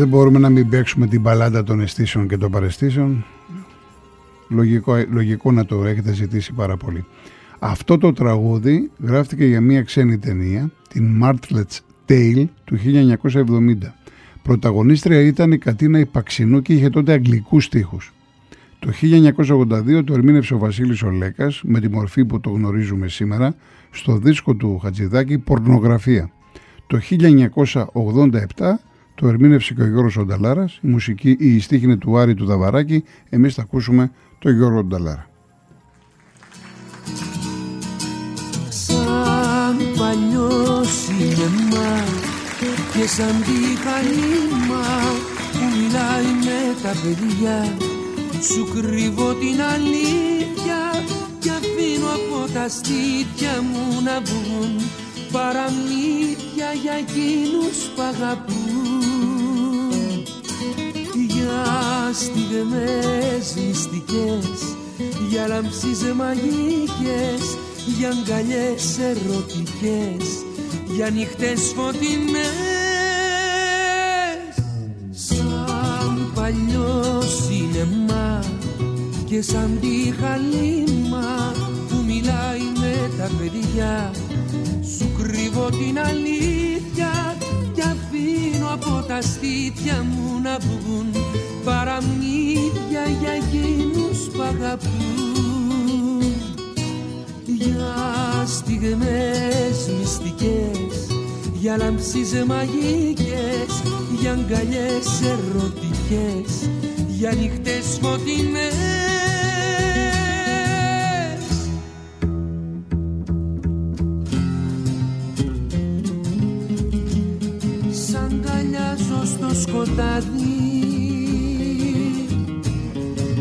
δεν μπορούμε να μην παίξουμε την παλάντα των αισθήσεων και των παρεστήσεων. Λογικό, λογικό να το έχετε ζητήσει πάρα πολύ. Αυτό το τραγούδι γράφτηκε για μια ξένη ταινία, την Martlet's Tale του 1970. Πρωταγωνίστρια ήταν η Κατίνα Υπαξινού και είχε τότε αγγλικούς στίχους. Το 1982 το ερμήνευσε ο Βασίλης Ολέκας με τη μορφή που το γνωρίζουμε σήμερα στο δίσκο του Χατζηδάκη «Πορνογραφία». Το 1987 το ερμήνευσε και ο Γιώργος Ονταλάρας, η, μουσική, η στίχη είναι του Άρη του Δαβαράκη, εμείς θα ακούσουμε τον Γιώργο Ονταλάρα. Σαν παλιός σινεμά και σαν τη χαλίμα που μιλάει με τα παιδιά. Σου κρύβω την αλήθεια και αφήνω από τα στήθια μου να βγουν παραμύθια για εκείνους που αγαπούν. για στιγμές μυστικές για λαμψίες μαγικές για αγκαλιές ερωτικές για νύχτες φωτεινές. Σαν παλιός σινεμά και σαν τη χαλίμα που μιλάει με τα παιδιά σου κρύβω την αλήθεια. και αφήνω από τα στήθια μου να βγουν παραμύθια για εκείνους που αγαπούν. Για στιγμές μυστικές για λαμψίες μαγικές για αγκαλιές ερωτικές για νύχτες φωτεινές σκοτάδι.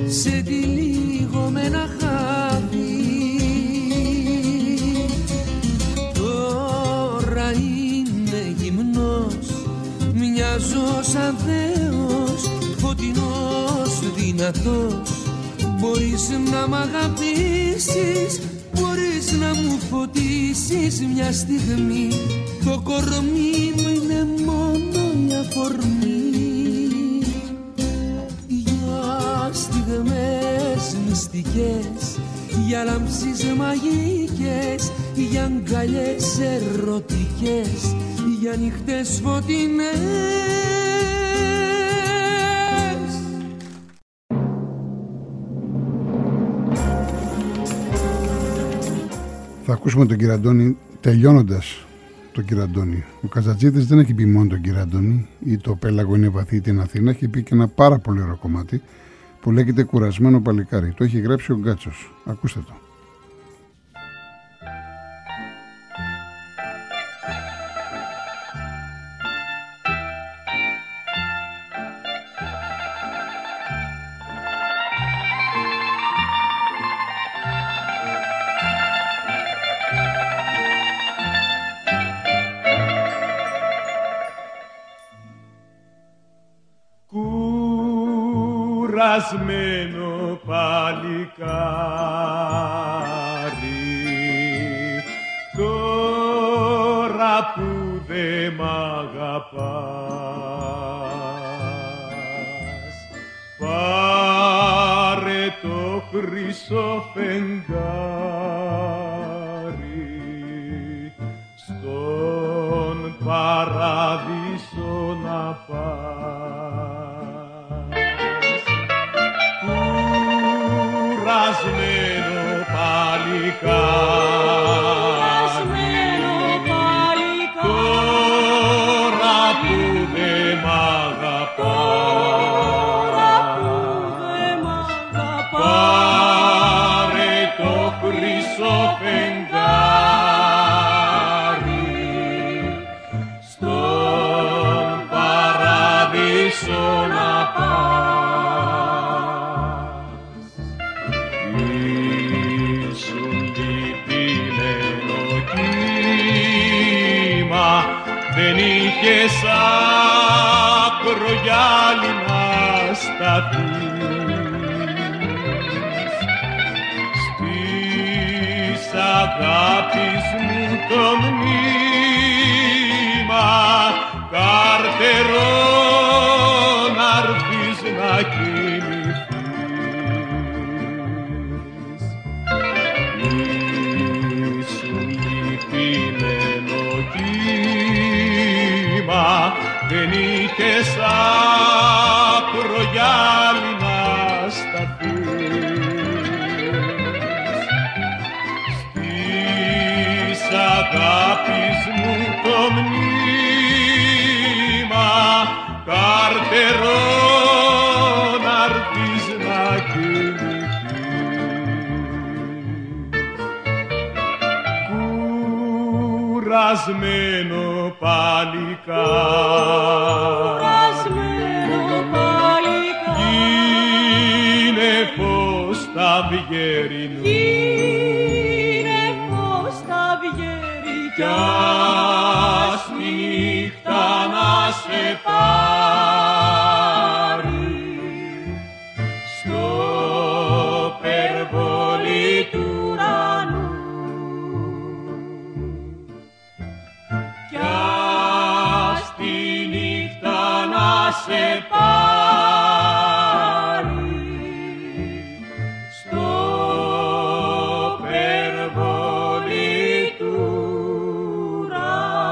Σε τυλίγω με ένα χάδι. Τώρα είναι γυμνός μοιάζω σαν Θεός φωτεινός δυνατός. Μπορείς να μ' αγαπήσεις μπορείς να μου φωτίσεις μια στιγμή. Το κορμί μου είναι μόνο η αφορμή στιγμές μυστικές για λάμψεις μαγικές για αγκαλιές ερωτικές για νύχτες φωτεινές Θα ακούσουμε τον κύριο Αντώνη τελειώνοντας τον κύριο Αντώνη. Ο Καζατζίδης δεν έχει πει μόνο τον κύριο Αντώνη ή το πέλαγο είναι βαθύ την Αθήνα, έχει πει και ένα πάρα πολύ ωραίο κομμάτι που λέγεται Κουρασμένο Παλικάρι. Το έχει γράψει ο Γκάτσος. Ακούστε το. Το χρυσό δεν είχες άκρο για άλλη να σταθείς στις αγάπης μου το Με το μνήμα καρτερόν αρχίζει να κουρασμένο παλικά. Σε πάρει στο περβολί του ουρανού.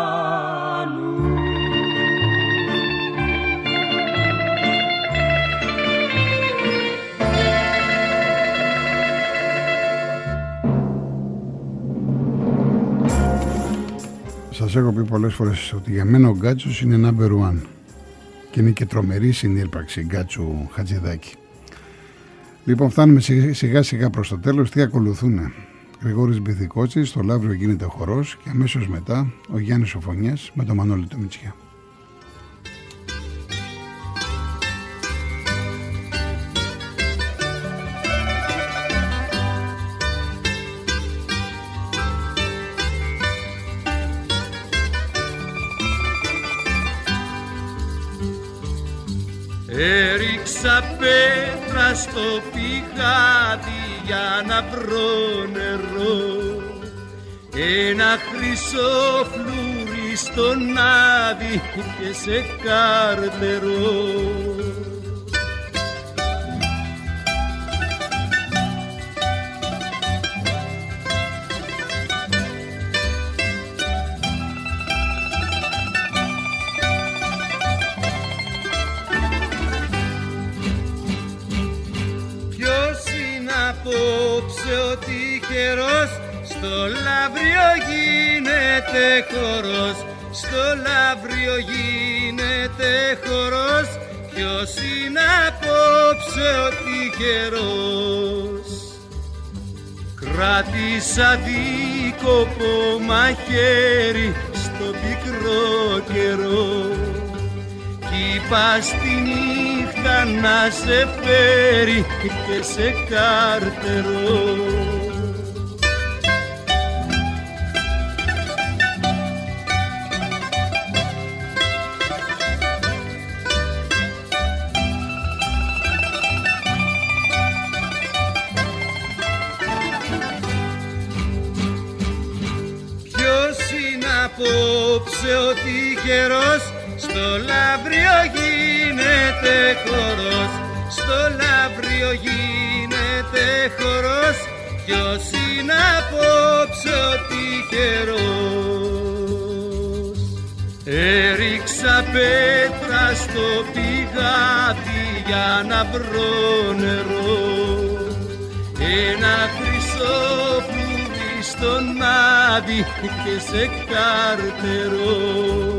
Σας έχω πει πολλές φορές ότι για μένα ο Γκάτσος είναι number one και είναι και τρομερή συνύπαρξη Γκάτσου Χατζηδάκη. Λοιπόν, φτάνουμε σιγά σιγά, σιγά προς το τέλος. Τι ακολουθούν. Γρηγόρης Μπιθικότσης, το Λαύριο γίνεται χορός και αμέσως μετά ο Γιάννης Σοφωνιάς με τον Μανώλη του Μητσιά. Στο πηγάδι για να βρω νερό. Ένα χρυσό φλούρι στον άδει και σε καρτερό απόψε ο τυχερός Στο λαύριο γίνεται χορός. Στο λαύριο γίνεται χορός Ποιος είναι απόψε ο τυχερός Κράτησα δίκοπο μαχαίρι στο πικρό καιρό. κι είπα στη νύχτα να σε φέρει και σε καρτερό Ποιος είναι απόψε ο τυχερός Στο λαύριο γίνεται χορός. Στο λαύριο γίνεται χορός. Ποιος είναι απόψε ο τυχερός Έριξα πέτρα στο πηγάδι για να βρω νερό. Ένα χρυσό φλουρί στον άδει και σε καρτερό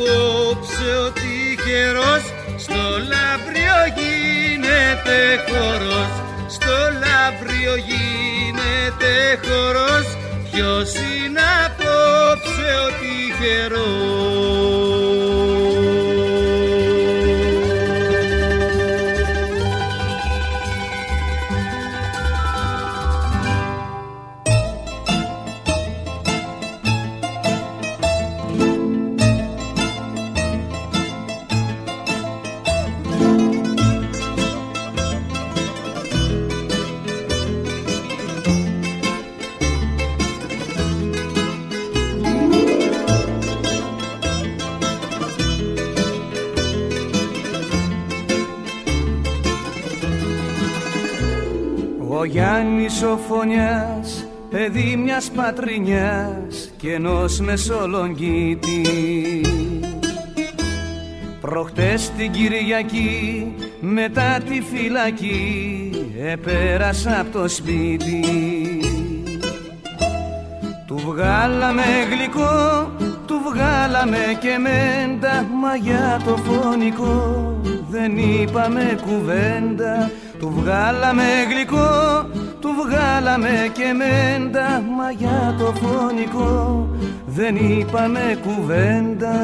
απόψε ο τυχερός Στο λαύριο γίνεται χορός. Στο λαύριο γίνεται χορός. Ποιος είναι απόψε ο τυχερός Ο Γιάννης ο Φωνιάς, παιδί μιας πατρινιάς και ενός μεσολογγίτη. Προχτές την Κυριακή μετά τη φυλακή επέρασα από το σπίτι. Βγάλαμε γλυκό, του βγάλαμε και μέντα Μα για το φωνικό δεν είπαμε κουβέντα Του βγάλαμε γλυκό, του βγάλαμε και μέντα Μα για το φωνικό δεν είπαμε κουβέντα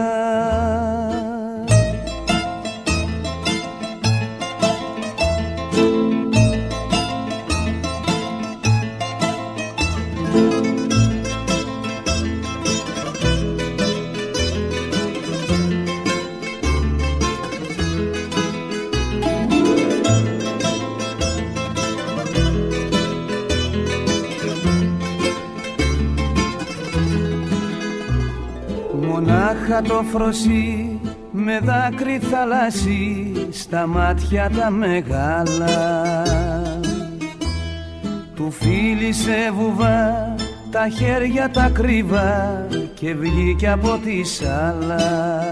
Μονάχα το φροσί με δάκρυ θαλάσσι στα μάτια τα μεγάλα. Του φίλησε βουβά τα χέρια τα κρύβα και βγήκε από τη σάλα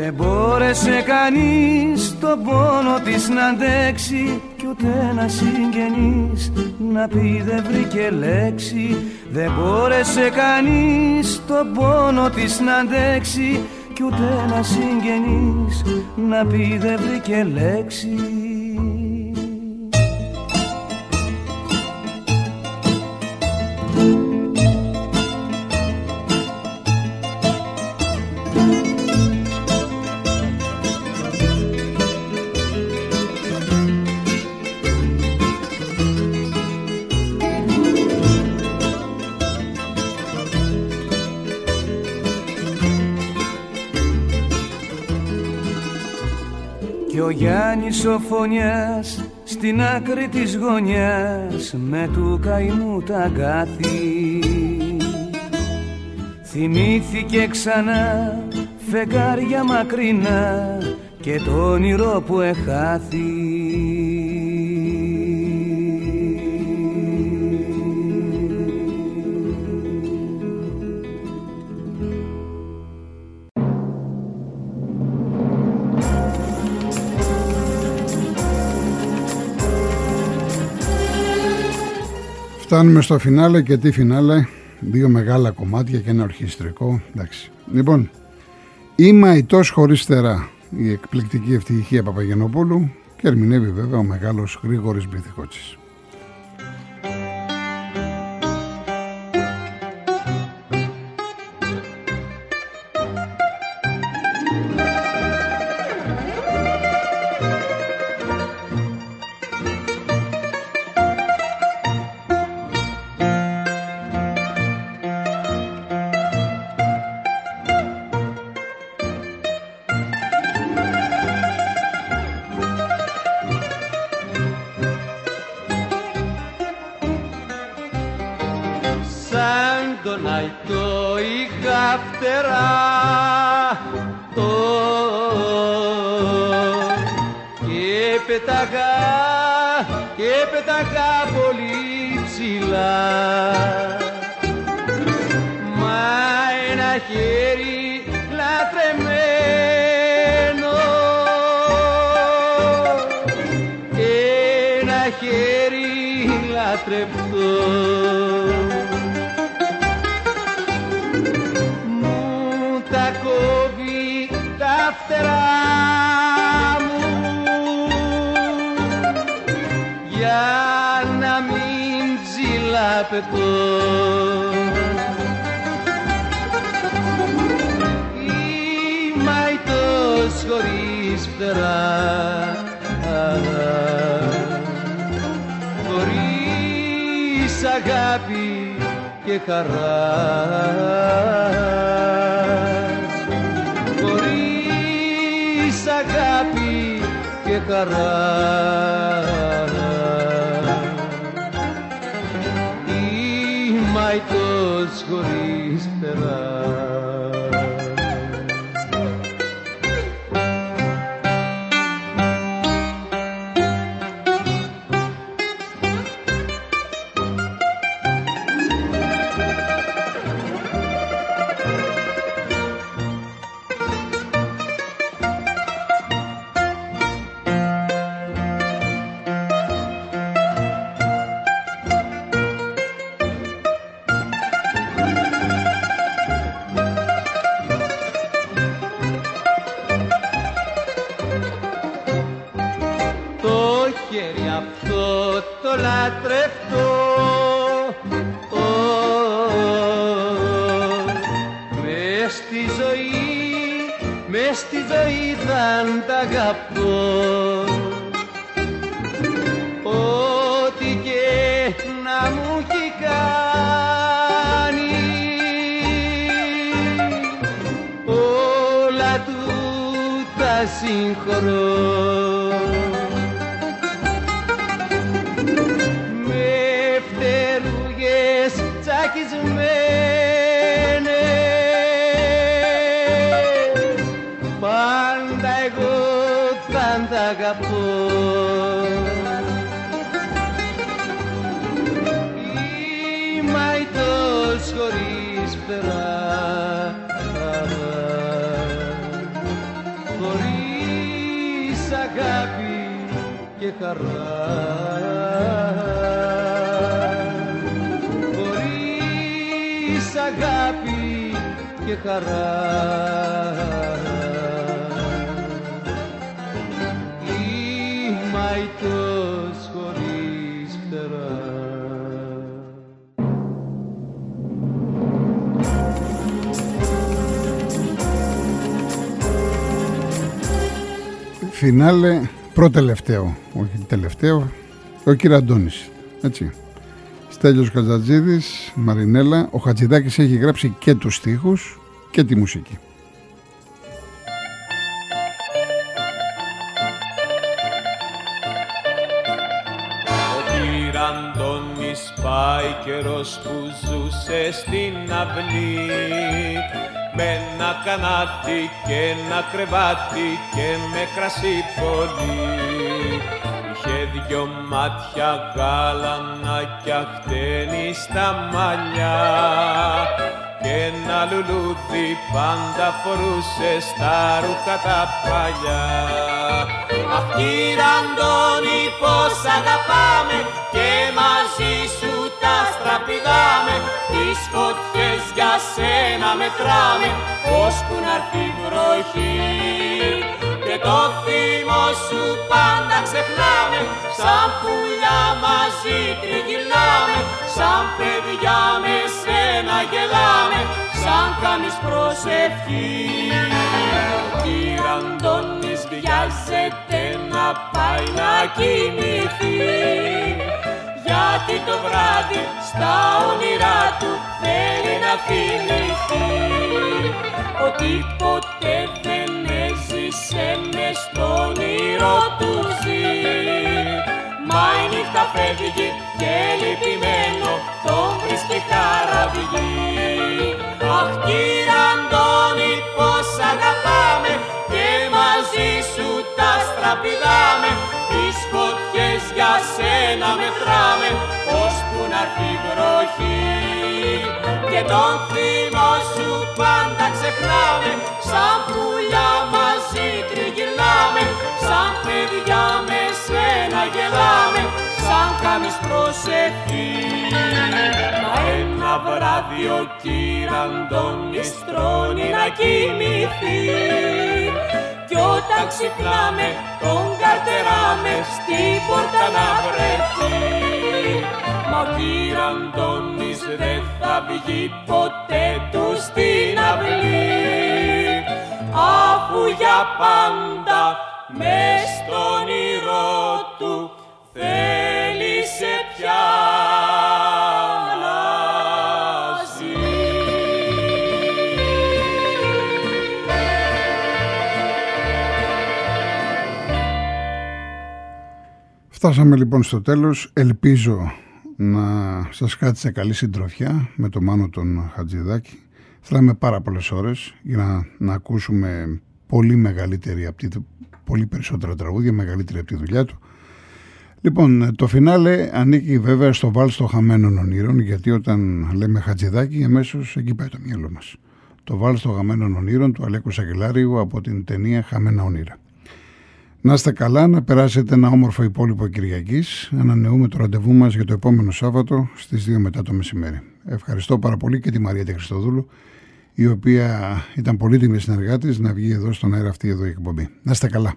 δεν μπόρεσε κανείς τον πόνο της να αντέξει κι ούτε ένα συγγενής να πει δεν βρήκε λέξη δεν μπόρεσε κανείς τον πόνο της να αντέξει κι ούτε ένα συγγενής να πει δεν βρήκε λέξη Γιάννης ο Φωνιάς στην άκρη της γωνιάς με του καημού τα αγκάθι. Θυμήθηκε ξανά φεγγάρια μακρινά και το όνειρο που εχάθη Φτάνουμε στο φινάλε και τι φινάλε; Δύο μεγάλα κομμάτια και ένα ορχιστρικό. Εντάξει. Λοιπόν, είμαι αητό χωρίς θερά. Η εκπληκτική ευτυχία Παπαγενοπούλου και ερμηνεύει βέβαια ο μεγάλος Γρήγορης Μπιθικότσης. Μου τα κόβει τα φτερά μου. Για να μην ψηλαπετώ. Είμαι αητός χωρίς φτερά αγάπη και χαράς. Χωρίς αγάπη και χαράς. Είμαι αητός χωρίς λατρευτό Μες στη ζωή, μες στη ζωή θα τ' αγαπώ Ό,τι και να μου έχει κάνει όλα του τα συγχωρώ χωρίς φτερά χωρίς αγάπη και χαρά. Χωρίς αγάπη και χαρά Φινάλε προτελευταίο, όχι τελευταίο, ο κύριο Αντώνης, έτσι. Στέλιος Καζατζίδης, Μαρινέλα, ο Χατζηδάκης έχει γράψει και τους στίχους και τη μουσική. Ο κύρα Αντώνης πάει καιρός που ζούσε στην αυλή με ένα κανάτι και ένα κρεβάτι και με κρασί πολύ. Είχε δυο μάτια γάλανα χτένει στα μαλλιά. Και ένα λουλούδι πάντα φορούσε στα ρούχα τα παλιά. Αχ κύριε Αντώνη πως αγαπάμε και μαζί σου τα στραπηδάμε τις φωτιές για σένα μετράμε ώσπου να έρθει η βροχή. Και το θύμο σου πάντα ξεχνάμε σαν πουλιά μαζί τριγυρνάμε σαν παιδιά με σένα γελάμε σαν κάνεις προσευχή. Κύριε Αντώνης βιάζεται να πάει να κοιμηθεί γιατί το βράδυ στα όνειρά του θέλει να θυμηθεί ότι ποτέ δεν έζησε μες στο όνειρο του ζει. Μα η νύχτα φεύγει και λυπημένο τον βρίσκει χαραυγή Αχ κύριε Αντώνη πως αγαπάμε και μαζί σου τα στραπηδάμε. τις φωτιές για σένα μετράμε ώσπου να έρθει η βροχή. Και τον θύμο σου πάντα ξεχνάμε σαν πουλιά μαζί τριγυρνάμε σαν παιδιά με σένα γελάμε σαν κάνεις προσευχή. Μα ένα βράδυ ο κύρα Αντώνης τρώνει να κοιμηθεί κι όταν ξυπνάμε τον καρτεράμε στην πόρτα να βρεθεί. Μα ο κύρα Αντώνης δεν θα βγει ποτέ του στην αυλή. Αφού για πάντα μες στον όνειρό του θέλησε Φτάσαμε λοιπόν στο τέλος. Ελπίζω να σας κάτσε καλή συντροφιά με το Μάνο τον Χατζηδάκη. Θέλαμε πάρα πολλές ώρες για να, να ακούσουμε πολύ μεγαλύτερη από τη, πολύ περισσότερα τραγούδια, μεγαλύτερη από τη δουλειά του. Λοιπόν, το φινάλε ανήκει βέβαια στο βάλ των χαμένων ονείρων, γιατί όταν λέμε Χατζηδάκη, αμέσως εκεί πάει το μυαλό μας. Το βάλ των χαμένων ονείρων του Αλέκου Σακελάριου από την ταινία Χαμένα Ονείρα. Να είστε καλά, να περάσετε ένα όμορφο υπόλοιπο Κυριακής. Ανανεούμε το ραντεβού μας για το επόμενο Σάββατο στις 2 μετά το μεσημέρι. Ευχαριστώ πάρα πολύ και τη Μαρία Τεχρυστοδούλου, η οποία ήταν πολύτιμη συνεργάτης να βγει εδώ στον αέρα αυτή εδώ η εκπομπή. Να είστε καλά.